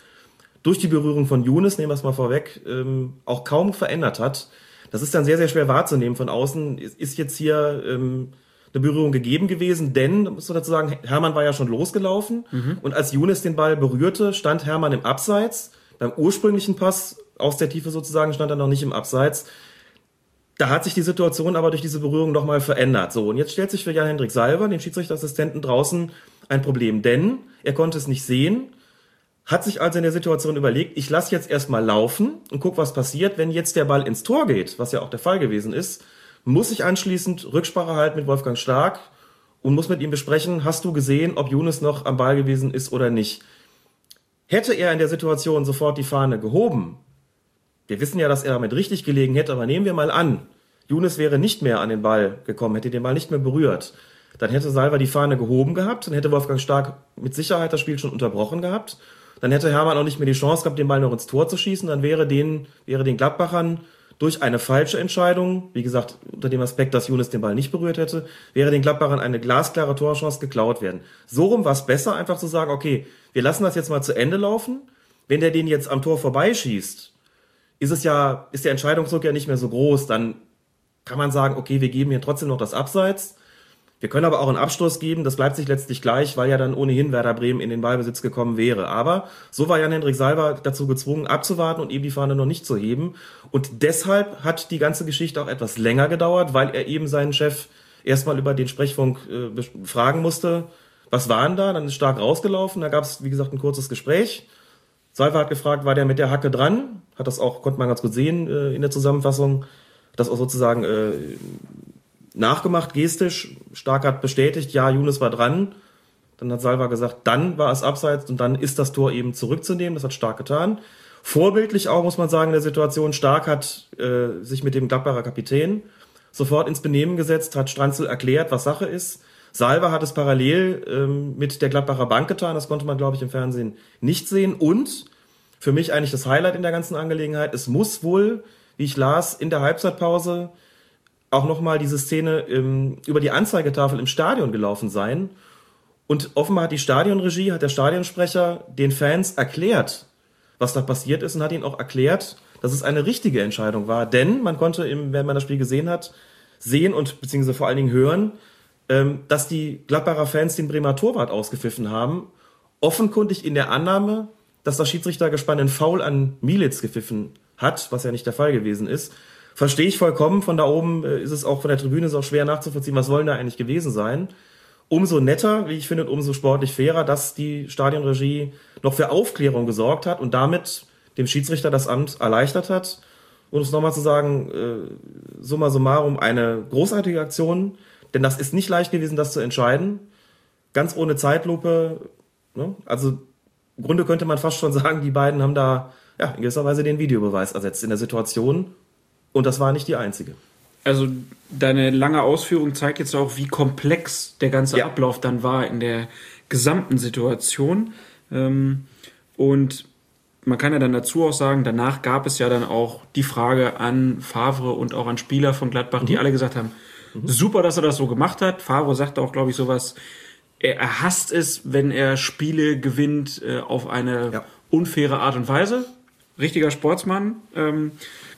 durch die Berührung von Younes, nehmen wir es mal vorweg, ähm, auch kaum verändert hat. Das ist dann sehr, sehr schwer wahrzunehmen von außen. Ist, jetzt hier ähm, eine Berührung gegeben gewesen, denn, muss man dazu sagen, Hermann war ja schon losgelaufen und als Younes den Ball berührte, stand Hermann im Abseits. Beim ursprünglichen Pass aus der Tiefe sozusagen stand er noch nicht im Abseits. Da hat sich die Situation aber durch diese Berührung nochmal verändert. So, und jetzt stellt sich für Jan-Hendrik Salver, den Schiedsrichterassistenten draußen, ein Problem, denn er konnte es nicht sehen, hat sich also in der Situation überlegt, ich lasse jetzt erstmal laufen und guck, was passiert. Wenn jetzt der Ball ins Tor geht, was ja auch der Fall gewesen ist, muss ich anschließend Rücksprache halten mit Wolfgang Stark und muss mit ihm besprechen, hast du gesehen, ob Younes noch am Ball gewesen ist oder nicht. Hätte er in der Situation sofort die Fahne gehoben, wir wissen ja, dass er damit richtig gelegen hätte, aber nehmen wir mal an, Younes wäre nicht mehr an den Ball gekommen, hätte den Ball nicht mehr berührt. Dann hätte Salva die Fahne gehoben gehabt, dann hätte Wolfgang Stark mit Sicherheit das Spiel schon unterbrochen gehabt. Dann hätte Hermann auch nicht mehr die Chance gehabt, den Ball noch ins Tor zu schießen. Dann wäre den, wäre den Gladbachern durch eine falsche Entscheidung, wie gesagt, unter dem Aspekt, dass Younes den Ball nicht berührt hätte, wäre den Gladbachern eine glasklare Torchance geklaut werden. So rum war es besser, einfach zu sagen, okay, wir lassen das jetzt mal zu Ende laufen. Wenn der den jetzt am Tor vorbeischießt, ist es ja, ist der Entscheidungsdruck ja nicht mehr so groß, dann kann man sagen, okay, wir geben hier trotzdem noch das Abseits. Wir können aber auch einen Abstoß geben, das bleibt sich letztlich gleich, weil ja dann ohnehin Werder Bremen in den Ballbesitz gekommen wäre. Aber so war Jan-Hendrik Salver dazu gezwungen, abzuwarten und eben die Fahne noch nicht zu heben. Und deshalb hat die ganze Geschichte auch etwas länger gedauert, weil er eben seinen Chef erstmal über den Sprechfunk äh, fragen musste, was war denn da? Dann ist stark rausgelaufen, da gab es, wie gesagt, ein kurzes Gespräch. Salva hat gefragt, war der mit der Hacke dran? Hat das auch, konnte man ganz gut sehen äh, in der Zusammenfassung. Hat Das auch sozusagen äh, nachgemacht, gestisch. Stark hat bestätigt, ja, Younes war dran. Dann hat Salva gesagt, dann war es abseits und dann ist das Tor eben zurückzunehmen. Das hat Stark getan. Vorbildlich auch, muss man sagen, in der Situation. Stark hat äh, sich mit dem Gladbacher Kapitän sofort ins Benehmen gesetzt, hat Stranzel erklärt, was Sache ist. Salva hat es parallel ähm, mit der Gladbacher Bank getan. Das konnte man, glaube ich, im Fernsehen nicht sehen. Und für mich eigentlich das Highlight in der ganzen Angelegenheit, es muss wohl, wie ich las, in der Halbzeitpause auch nochmal diese Szene ähm, über die Anzeigetafel im Stadion gelaufen sein. Und offenbar hat die Stadionregie, hat der Stadionsprecher den Fans erklärt, was da passiert ist und hat ihnen auch erklärt, dass es eine richtige Entscheidung war. Denn man konnte, im, wenn man das Spiel gesehen hat, sehen und beziehungsweise vor allen Dingen hören, ähm, dass die Gladbacher Fans den Bremer Torwart ausgepfiffen haben. Offenkundig in der Annahme, dass das Schiedsrichtergespann einen Foul an Militz gepfiffen hat, was ja nicht der Fall gewesen ist. Verstehe ich vollkommen. Von da oben äh, ist es auch von der Tribüne ist auch schwer nachzuvollziehen, was wollen da eigentlich gewesen sein. Umso netter, wie ich finde, umso sportlich fairer, dass die Stadionregie noch für Aufklärung gesorgt hat und damit dem Schiedsrichter das Amt erleichtert hat. Und es nochmal zu sagen, äh, summa summarum, eine großartige Aktion, denn das ist nicht leicht gewesen, das zu entscheiden. Ganz ohne Zeitlupe. Ne? Also im Grunde könnte man fast schon sagen, die beiden haben da ja, in gewisser Weise den Videobeweis ersetzt in der Situation. Und das war nicht die einzige. Also deine lange Ausführung zeigt jetzt auch, wie komplex der ganze Ja. Ablauf dann war in der gesamten Situation. Ähm, und man kann ja dann dazu auch sagen, danach gab es ja dann auch die Frage an Favre und auch an Spieler von Gladbach, die alle gesagt haben, super, dass er das so gemacht hat. Favre sagte auch, glaube ich, sowas, er, er hasst es, wenn er Spiele gewinnt äh, auf eine Ja. unfaire Art und Weise. Richtiger Sportsmann, ähm,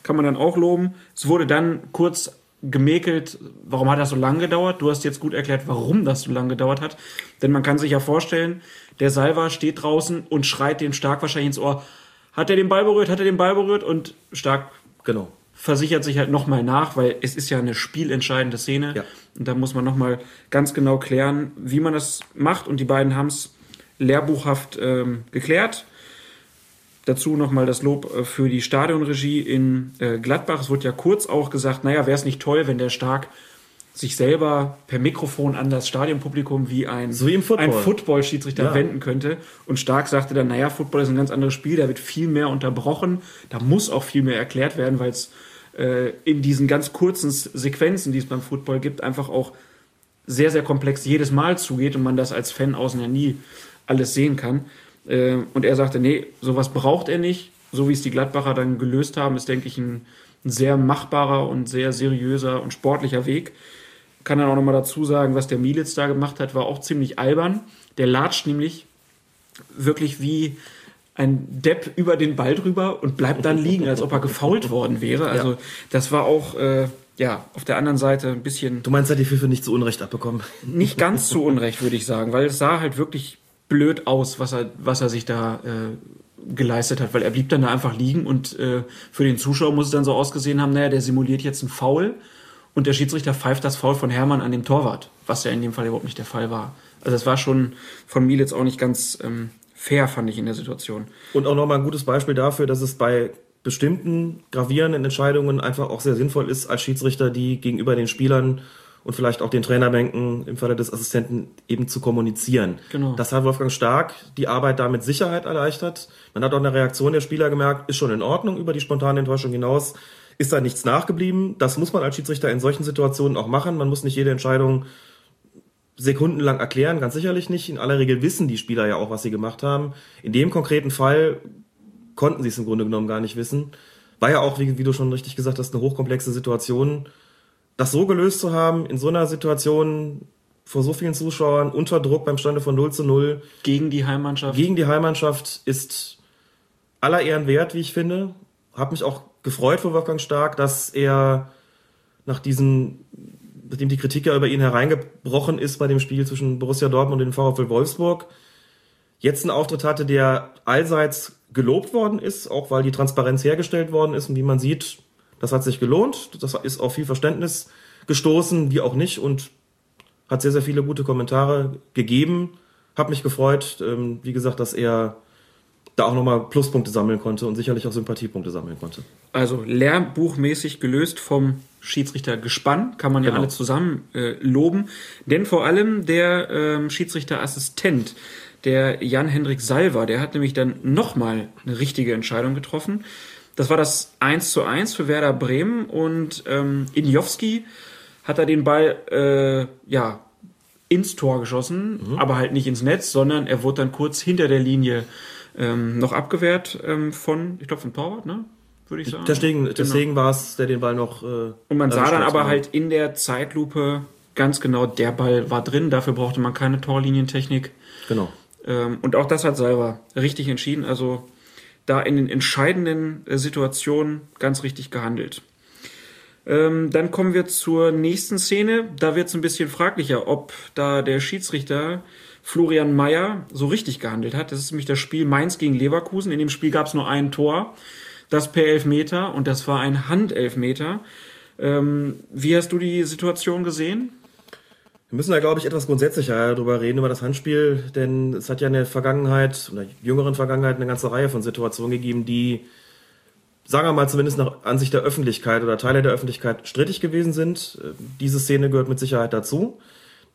kann man dann auch loben. Es wurde dann kurz gemäkelt, warum hat das so lange gedauert? Du hast jetzt gut erklärt, warum das so lange gedauert hat. Denn man kann sich ja vorstellen, der Salva steht draußen und schreit dem Stark wahrscheinlich ins Ohr, hat er den Ball berührt, hat er den Ball berührt? Und Stark Genau. versichert sich halt nochmal nach, weil es ist ja eine spielentscheidende Szene. Ja. Und da muss man nochmal ganz genau klären, wie man das macht. Und die beiden haben es lehrbuchhaft ähm, geklärt. Dazu nochmal das Lob äh, für die Stadionregie in äh, Gladbach. Es wurde ja kurz auch gesagt, naja, wäre es nicht toll, wenn der Stark sich selber per Mikrofon an das Stadionpublikum wie ein, So wie Football. ein Football-Schiedsrichter Ja. wenden könnte. Und Stark sagte dann, naja, Football ist ein ganz anderes Spiel, da wird viel mehr unterbrochen, da muss auch viel mehr erklärt werden, weil es äh, in diesen ganz kurzen Sequenzen, die es beim Football gibt, einfach auch sehr, sehr komplex jedes Mal zugeht und man das als Fan außen ja nie alles sehen kann. Äh, und er sagte, nee, sowas braucht er nicht. So wie es die Gladbacher dann gelöst haben, ist, denke ich, ein, ein sehr machbarer und sehr seriöser und sportlicher Weg. Kann dann auch nochmal dazu sagen, was der Mielitz da gemacht hat, war auch ziemlich albern. Der latscht nämlich wirklich wie ein Depp über den Ball drüber und bleibt dann liegen, als ob er gefault worden wäre. Also das war auch, äh, ja, auf der anderen Seite ein bisschen Du meinst, er hat die FIFA nicht zu Unrecht abbekommen? nicht ganz zu Unrecht, würde ich sagen, weil es sah halt wirklich blöd aus, was er, was er sich da äh, geleistet hat, weil er blieb dann da einfach liegen und äh, für den Zuschauer muss es dann so ausgesehen haben, naja, der simuliert jetzt einen Foul und der Schiedsrichter pfeift das Foul von Hermann an dem Torwart, was ja in dem Fall überhaupt nicht der Fall war. Also das war schon von Mielitz auch nicht ganz ähm, fair, fand ich in der Situation. Und auch nochmal ein gutes Beispiel dafür, dass es bei bestimmten gravierenden Entscheidungen einfach auch sehr sinnvoll ist, als Schiedsrichter die gegenüber den Spielern und vielleicht auch den Trainerbänken im Falle des Assistenten eben zu kommunizieren. Genau. Das hat Wolfgang Stark die Arbeit da mit Sicherheit erleichtert. Man hat auch eine Reaktion der Spieler gemerkt, ist schon in Ordnung über die spontane Enttäuschung hinaus. Ist da nichts nachgeblieben. Das muss man als Schiedsrichter in solchen Situationen auch machen. Man muss nicht jede Entscheidung sekundenlang erklären, ganz sicherlich nicht. In aller Regel wissen die Spieler ja auch, was sie gemacht haben. In dem konkreten Fall konnten sie es im Grunde genommen gar nicht wissen. War ja auch, wie, wie du schon richtig gesagt hast, eine hochkomplexe Situation. Das so gelöst zu haben, in so einer Situation vor so vielen Zuschauern, unter Druck beim Stande von 0 zu 0, Gegen die Heimmannschaft. gegen die Heimmannschaft ist aller Ehren wert, wie ich finde. Hab mich auch gefreut für Wolfgang Stark, dass er nach diesen, nachdem die Kritik ja über ihn hereingebrochen ist bei dem Spiel zwischen Borussia Dortmund und dem VfL Wolfsburg, jetzt einen Auftritt hatte, der allseits gelobt worden ist, auch weil die Transparenz hergestellt worden ist und wie man sieht, das hat sich gelohnt, das ist auf viel Verständnis gestoßen, wie auch nicht und hat sehr, sehr viele gute Kommentare gegeben. Hab mich gefreut, ähm, wie gesagt, dass er da auch nochmal Pluspunkte sammeln konnte und sicherlich auch Sympathiepunkte sammeln konnte. also lehrbuchmäßig gelöst vom Schiedsrichter Gespann, kann man ja Genau. alle zusammen äh, loben. Denn vor allem der ähm, Schiedsrichterassistent, der Jan-Hendrik Salver, der hat nämlich dann nochmal eine richtige Entscheidung getroffen. Das war das 1 zu 1 für Werder Bremen und ähm, Injowski hat er den Ball äh, ja, ins Tor geschossen, aber halt nicht ins Netz, sondern er wurde dann kurz hinter der Linie ähm, noch abgewehrt ähm, von, ich glaube, vom Torwart, ne? Würde ich sagen. Deswegen, Genau. deswegen war es, der den Ball noch. Äh, Und man sah dann aber genau. halt in der Zeitlupe ganz genau, der Ball war drin, dafür brauchte man keine Torlinientechnik. Genau. Ähm, und auch das hat Salva richtig entschieden. Also da in den entscheidenden äh, Situationen ganz richtig gehandelt. Ähm, dann kommen wir zur nächsten Szene. Da wird es ein bisschen fraglicher, ob da der Schiedsrichter Florian Mayer so richtig gehandelt hat. Das ist nämlich das Spiel Mainz gegen Leverkusen. In dem Spiel gab es nur ein Tor, das per Elfmeter und das war ein Handelfmeter. Ähm, wie hast du die Situation gesehen? Wir müssen da, glaube ich, etwas grundsätzlicher darüber reden, über das Handspiel, denn es hat ja in der Vergangenheit, in der jüngeren Vergangenheit, eine ganze Reihe von Situationen gegeben, die, sagen wir mal, zumindest nach Ansicht der Öffentlichkeit oder Teile der Öffentlichkeit strittig gewesen sind. Diese Szene gehört mit Sicherheit dazu,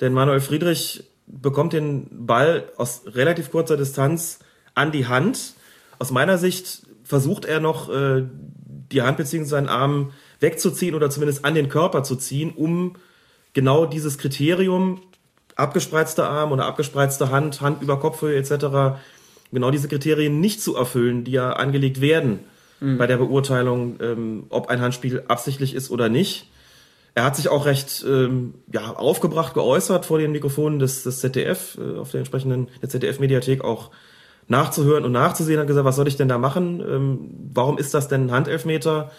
denn Manuel Friedrich bekommt den Ball aus relativ kurzer Distanz an die Hand. Aus meiner Sicht versucht er noch, äh, die Hand bzw. seinen Arm wegzuziehen oder zumindest an den Körper zu ziehen, um genau dieses Kriterium, abgespreizter Arm oder abgespreizte Hand, Hand über Kopfhöhe etc., genau diese Kriterien nicht zu erfüllen, die ja angelegt werden bei der Beurteilung, ähm, ob ein Handspiel absichtlich ist oder nicht. Er hat sich auch recht ähm, ja, aufgebracht geäußert vor den Mikrofonen des, des ZDF, äh, auf der entsprechenden der ZDF-Mediathek auch nachzuhören und nachzusehen, hat gesagt, was soll ich denn da machen? Ähm, warum ist das denn ein Handelfmeter?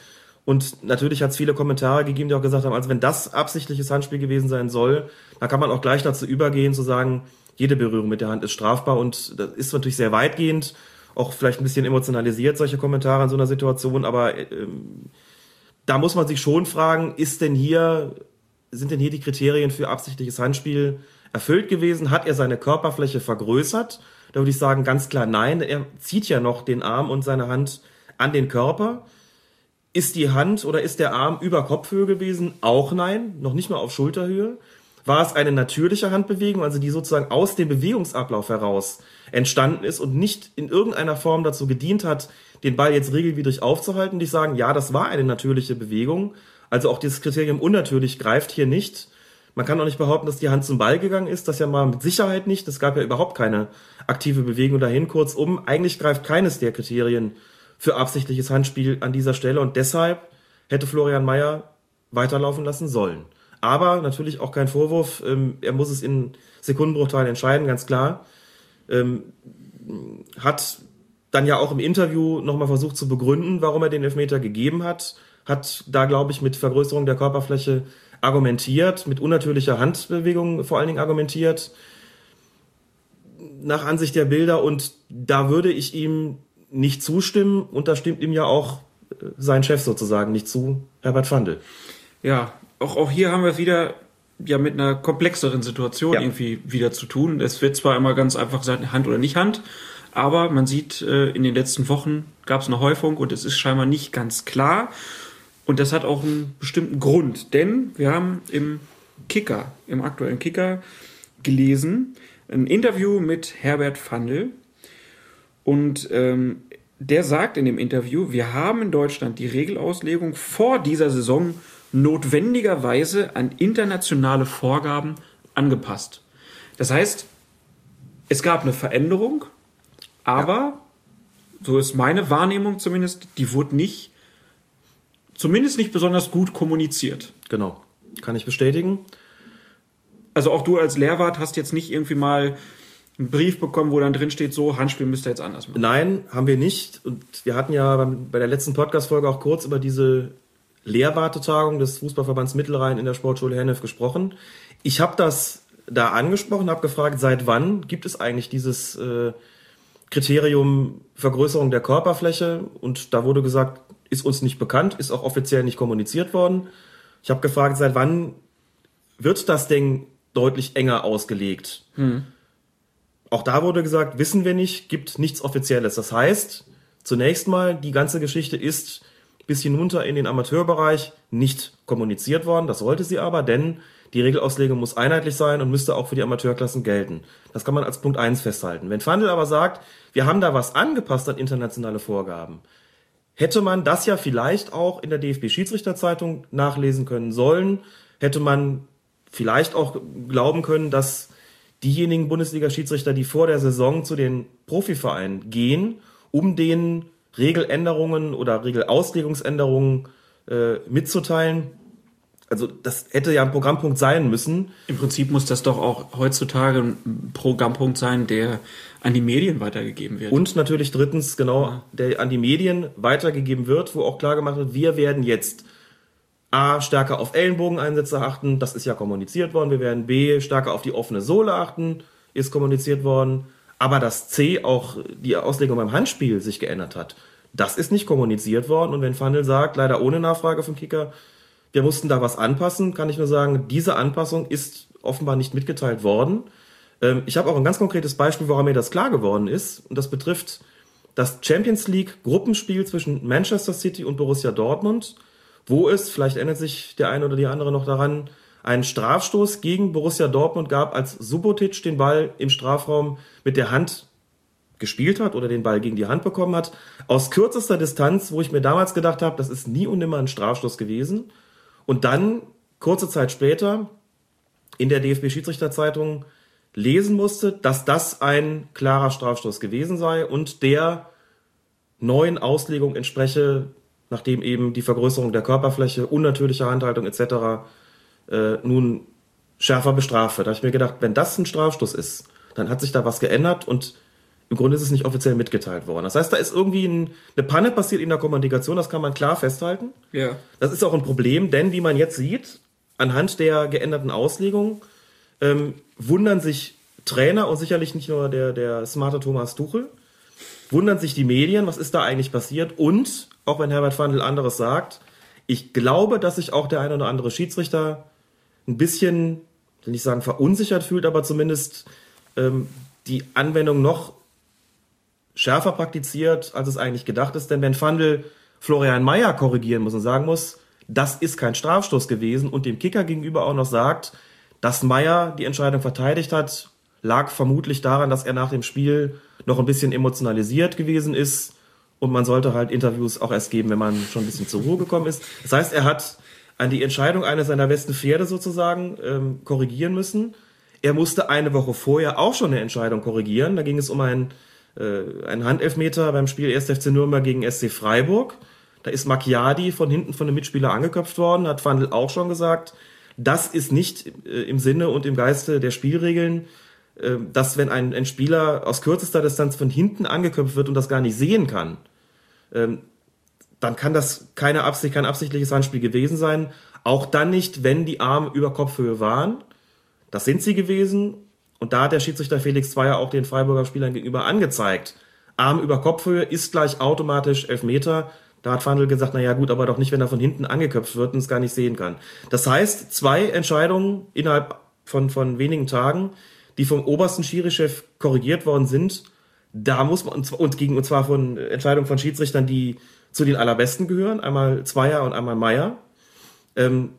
Und natürlich hat es viele Kommentare gegeben, die auch gesagt haben, also wenn das absichtliches Handspiel gewesen sein soll, dann kann man auch gleich dazu übergehen, zu sagen, jede Berührung mit der Hand ist strafbar und das ist natürlich sehr weitgehend, auch vielleicht ein bisschen emotionalisiert, solche Kommentare in so einer Situation, aber ähm, da muss man sich schon fragen, ist denn hier, sind denn hier die Kriterien für absichtliches Handspiel erfüllt gewesen? Hat er seine Körperfläche vergrößert? Da würde ich sagen, ganz klar nein. Er zieht ja noch den Arm und seine Hand an den Körper. Ist die Hand oder ist der Arm über Kopfhöhe gewesen? Auch nein, noch nicht mal auf Schulterhöhe. War es eine natürliche Handbewegung, also die sozusagen aus dem Bewegungsablauf heraus entstanden ist und nicht in irgendeiner Form dazu gedient hat, den Ball jetzt regelwidrig aufzuhalten? Die sagen, ja, das war eine natürliche Bewegung. Also auch dieses Kriterium unnatürlich greift hier nicht. Man kann auch nicht behaupten, dass die Hand zum Ball gegangen ist. Das ja mal mit Sicherheit nicht. Es gab ja überhaupt keine aktive Bewegung dahin. Kurzum, eigentlich greift keines der Kriterien für absichtliches Handspiel an dieser Stelle und deshalb hätte Florian Mayer weiterlaufen lassen sollen. Aber natürlich auch kein Vorwurf. Ähm, er muss es in Sekundenbruchteilen entscheiden, ganz klar. Ähm, hat dann ja auch im Interview nochmal versucht zu begründen, warum er den Elfmeter gegeben hat. Hat da, glaube ich, mit Vergrößerung der Körperfläche argumentiert, mit unnatürlicher Handbewegung vor allen Dingen argumentiert, nach Ansicht der Bilder. Und da würde ich ihm nicht zustimmen. Und da stimmt ihm ja auch äh, sein Chef sozusagen nicht zu, Herbert Fandl. Ja, auch, auch hier haben wir es wieder ja mit einer komplexeren Situation Ja. irgendwie wieder zu tun. Es wird zwar immer ganz einfach gesagt, Hand oder nicht Hand, aber man sieht, äh, in den letzten Wochen gab es eine Häufung und es ist scheinbar nicht ganz klar. Und das hat auch einen bestimmten Grund, denn wir haben im Kicker, im aktuellen Kicker gelesen, ein Interview mit Herbert Fandl und ähm, der sagt in dem Interview, wir haben in Deutschland die Regelauslegung vor dieser Saison notwendigerweise an internationale Vorgaben angepasst. Das heißt, es gab eine Veränderung, aber, so ist meine Wahrnehmung zumindest, die wurde nicht, zumindest nicht besonders gut kommuniziert. Genau. Kann ich bestätigen. Also auch du als Lehrwart hast jetzt nicht irgendwie mal einen Brief bekommen, wo dann drin steht, so, Handspiel müsst ihr jetzt anders machen. Nein, haben wir nicht. Und wir hatten ja bei der letzten Podcast-Folge auch kurz über diese Lehrwartetagung des Fußballverbands Mittelrhein in der Sportschule Hennef gesprochen. Ich habe das da angesprochen, habe gefragt, seit wann gibt es eigentlich dieses äh, Kriterium Vergrößerung der Körperfläche? Und da wurde gesagt, ist uns nicht bekannt, ist auch offiziell nicht kommuniziert worden. Ich habe gefragt, seit wann wird das denn deutlich enger ausgelegt? Auch da wurde gesagt, wissen wir nicht, gibt nichts Offizielles. Das heißt, zunächst mal, die ganze Geschichte ist bis hinunter in den Amateurbereich nicht kommuniziert worden. Das sollte sie aber, denn die Regelauslegung muss einheitlich sein und müsste auch für die Amateurklassen gelten. Das kann man als Punkt eins festhalten. Wenn Fandel aber sagt, wir haben da was angepasst an internationale Vorgaben, hätte man das ja vielleicht auch in der DFB-Schiedsrichterzeitung nachlesen können sollen, hätte man vielleicht auch glauben können, dass diejenigen Bundesliga-Schiedsrichter, die vor der Saison zu den Profivereinen gehen, um denen Regeländerungen oder Regelauslegungsänderungen äh, mitzuteilen. Also das hätte ja ein Programmpunkt sein müssen. Im Prinzip muss das doch auch heutzutage ein Programmpunkt sein, der an die Medien weitergegeben wird. Und natürlich drittens, genau, der an die Medien weitergegeben wird, wo auch klar gemacht wird, wir werden jetzt A, stärker auf Ellenbogeneinsätze achten, das ist ja kommuniziert worden. Wir werden B, stärker auf die offene Sohle achten, ist kommuniziert worden. Aber dass C auch die Auslegung beim Handspiel sich geändert hat, das ist nicht kommuniziert worden. Und wenn Fandel sagt, leider ohne Nachfrage vom Kicker, wir mussten da was anpassen, kann ich nur sagen, diese Anpassung ist offenbar nicht mitgeteilt worden. Ähm, ich habe auch ein ganz konkretes Beispiel, woran mir das klar geworden ist. Und das betrifft das Champions League Gruppenspiel zwischen Manchester City und Borussia Dortmund, wo es, vielleicht erinnert sich der eine oder die andere noch daran, einen Strafstoß gegen Borussia Dortmund gab, als Subotic den Ball im Strafraum mit der Hand gespielt hat oder den Ball gegen die Hand bekommen hat, aus kürzester Distanz, wo ich mir damals gedacht habe, das ist nie und nimmer ein Strafstoß gewesen. Und dann, kurze Zeit später, in der DFB-Schiedsrichterzeitung lesen musste, dass das ein klarer Strafstoß gewesen sei und der neuen Auslegung entspreche, nachdem eben die Vergrößerung der Körperfläche, unnatürliche Handhaltung etc. Äh, nun schärfer bestraft wird. Da habe ich mir gedacht, wenn das ein Strafstoß ist, dann hat sich da was geändert und im Grunde ist es nicht offiziell mitgeteilt worden. Das heißt, da ist irgendwie ein, eine Panne passiert in der Kommunikation, das kann man klar festhalten. Ja. Das ist auch ein Problem, denn wie man jetzt sieht, anhand der geänderten Auslegung ähm, wundern sich Trainer und sicherlich nicht nur der, der smarte Thomas Tuchel, wundern sich die Medien, was ist da eigentlich passiert und, auch wenn Herbert Fandl anderes sagt, ich glaube, dass sich auch der eine oder andere Schiedsrichter ein bisschen, will nicht sagen verunsichert fühlt, aber zumindest ähm, die Anwendung noch schärfer praktiziert, als es eigentlich gedacht ist. Denn wenn Fandl Florian Mayer korrigieren muss und sagen muss, das ist kein Strafstoß gewesen und dem Kicker gegenüber auch noch sagt, dass Mayer die Entscheidung verteidigt hat, lag vermutlich daran, dass er nach dem Spiel noch ein bisschen emotionalisiert gewesen ist und man sollte halt Interviews auch erst geben, wenn man schon ein bisschen zur Ruhe gekommen ist. Das heißt, er hat an die Entscheidung eines seiner besten Pferde sozusagen ähm, korrigieren müssen. Er musste eine Woche vorher auch schon eine Entscheidung korrigieren. Da ging es um ein, äh, einen Handelfmeter beim Spiel 1. FC Nürnberg gegen SC Freiburg. Da ist Macchiadi von hinten von einem Mitspieler angeköpft worden, hat Fandl auch schon gesagt. Das ist nicht äh, im Sinne und im Geiste der Spielregeln, äh, dass wenn ein, ein Spieler aus kürzester Distanz von hinten angeköpft wird und das gar nicht sehen kann, ähm, dann kann das keine Absicht, kein absichtliches Handspiel gewesen sein. Auch dann nicht, wenn die Arme über Kopfhöhe waren. Das sind sie gewesen. Und da hat der Schiedsrichter Felix Zweier auch den Freiburger Spielern gegenüber angezeigt. Arm über Kopfhöhe ist gleich automatisch Elfmeter. Da hat Fandl gesagt, na ja gut, aber doch nicht, wenn er von hinten angeköpft wird und es gar nicht sehen kann. Das heißt, zwei Entscheidungen innerhalb von, von wenigen Tagen, die vom obersten Schiri-Chef korrigiert worden sind, da muss man, und, gegen, und zwar von Entscheidungen von Schiedsrichtern, die zu den allerbesten gehören, einmal Zweier und einmal Meier. Ähm,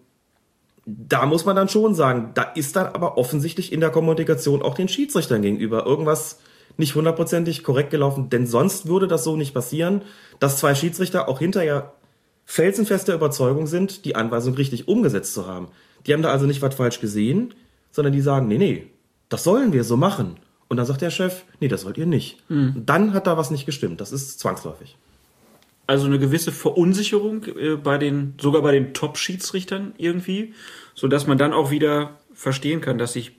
da muss man dann schon sagen, da ist dann aber offensichtlich in der Kommunikation auch den Schiedsrichtern gegenüber irgendwas nicht hundertprozentig korrekt gelaufen, denn sonst würde das so nicht passieren, dass zwei Schiedsrichter auch hinterher felsenfester Überzeugung sind, die Anweisung richtig umgesetzt zu haben. Die haben da also nicht was falsch gesehen, sondern die sagen, nee, nee, das sollen wir so machen. Und dann sagt der Chef, nee, das wollt ihr nicht. Mhm. Dann hat da was nicht gestimmt. Das ist zwangsläufig. Also eine gewisse Verunsicherung äh, bei den, sogar bei den Top-Schiedsrichtern irgendwie, so dass man dann auch wieder verstehen kann, dass sich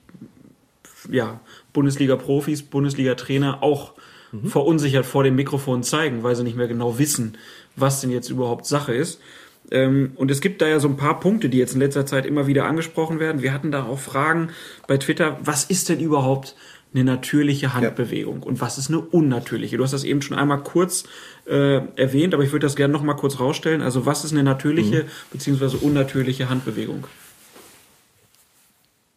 ja Bundesliga-Profis, Bundesliga-Trainer auch mhm. verunsichert vor dem Mikrofon zeigen, weil sie nicht mehr genau wissen, was denn jetzt überhaupt Sache ist. Ähm, und es gibt da ja so ein paar Punkte, die jetzt in letzter Zeit immer wieder angesprochen werden. Wir hatten da auch Fragen bei Twitter, was ist denn überhaupt eine natürliche Handbewegung und was ist eine unnatürliche? Du hast das eben schon einmal kurz äh, erwähnt, aber ich würde das gerne noch mal kurz rausstellen. Also was ist eine natürliche mhm. bzw. unnatürliche Handbewegung?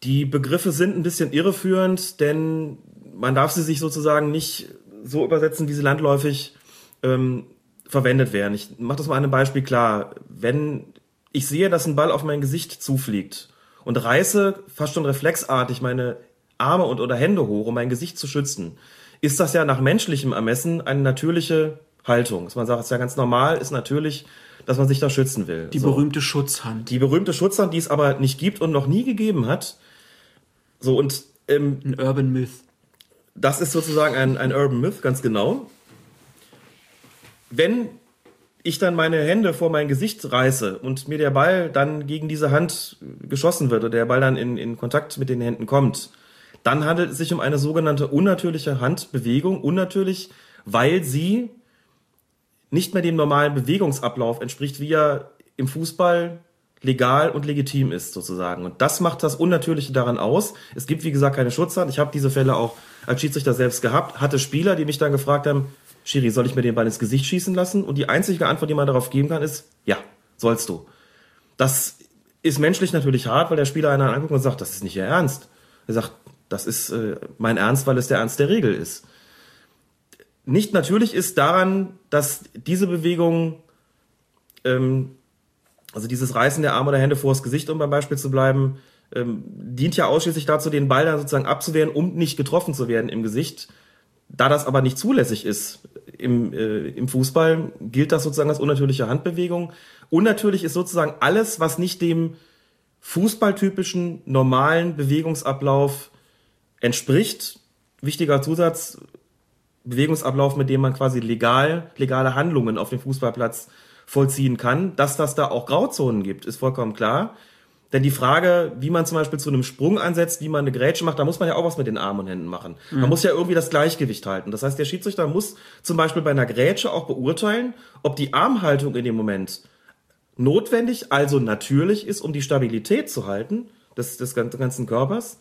Die Begriffe sind ein bisschen irreführend, denn man darf sie sich sozusagen nicht so übersetzen, wie sie landläufig ähm, verwendet werden. Ich mache das mal an einem Beispiel klar. Wenn ich sehe, dass ein Ball auf mein Gesicht zufliegt und reiße fast schon reflexartig meine Arme und oder Hände hoch, um mein Gesicht zu schützen, ist das ja nach menschlichem Ermessen eine natürliche Haltung. Dass man sagt, es ist ja ganz normal, ist natürlich, dass man sich da schützen will. Die so. berühmte Schutzhand. Die berühmte Schutzhand, die es aber nicht gibt und noch nie gegeben hat. So und ähm, ein Urban Myth. Das ist sozusagen ein, ein Urban Myth, ganz genau. Wenn ich dann meine Hände vor mein Gesicht reiße und mir der Ball dann gegen diese Hand geschossen wird oder der Ball dann in, in Kontakt mit den Händen kommt, dann handelt es sich um eine sogenannte unnatürliche Handbewegung. Unnatürlich, weil sie nicht mehr dem normalen Bewegungsablauf entspricht, wie er im Fußball legal und legitim ist, sozusagen. Und das macht das Unnatürliche daran aus. Es gibt, wie gesagt, keine Schutzhand. Ich habe diese Fälle auch als Schiedsrichter selbst gehabt, hatte Spieler, die mich dann gefragt haben, Schiri, soll ich mir den Ball ins Gesicht schießen lassen? Und die einzige Antwort, die man darauf geben kann, ist, ja, sollst du. Das ist menschlich natürlich hart, weil der Spieler einen anguckt und sagt, das ist nicht Ihr Ernst. Er sagt, das ist äh, mein Ernst, weil es der Ernst der Regel ist. Nicht natürlich ist daran, dass diese Bewegung, ähm, also dieses Reißen der Arme oder Hände vors Gesicht, um beim Beispiel zu bleiben, ähm, dient ja ausschließlich dazu, den Ball dann sozusagen abzuwehren, um nicht getroffen zu werden im Gesicht. Da das aber nicht zulässig ist im, äh, im Fußball, gilt das sozusagen als unnatürliche Handbewegung. Unnatürlich ist sozusagen alles, was nicht dem fußballtypischen normalen Bewegungsablauf entspricht, wichtiger Zusatz, Bewegungsablauf, mit dem man quasi legal, legale Handlungen auf dem Fußballplatz vollziehen kann. Dass das da auch Grauzonen gibt, ist vollkommen klar. Denn die Frage, wie man zum Beispiel zu einem Sprung ansetzt, wie man eine Grätsche macht, da muss man ja auch was mit den Armen und Händen machen. Man muss ja irgendwie das Gleichgewicht halten. Das heißt, der Schiedsrichter muss zum Beispiel bei einer Grätsche auch beurteilen, ob die Armhaltung in dem Moment notwendig, also natürlich ist, um die Stabilität zu halten des, des ganzen Körpers.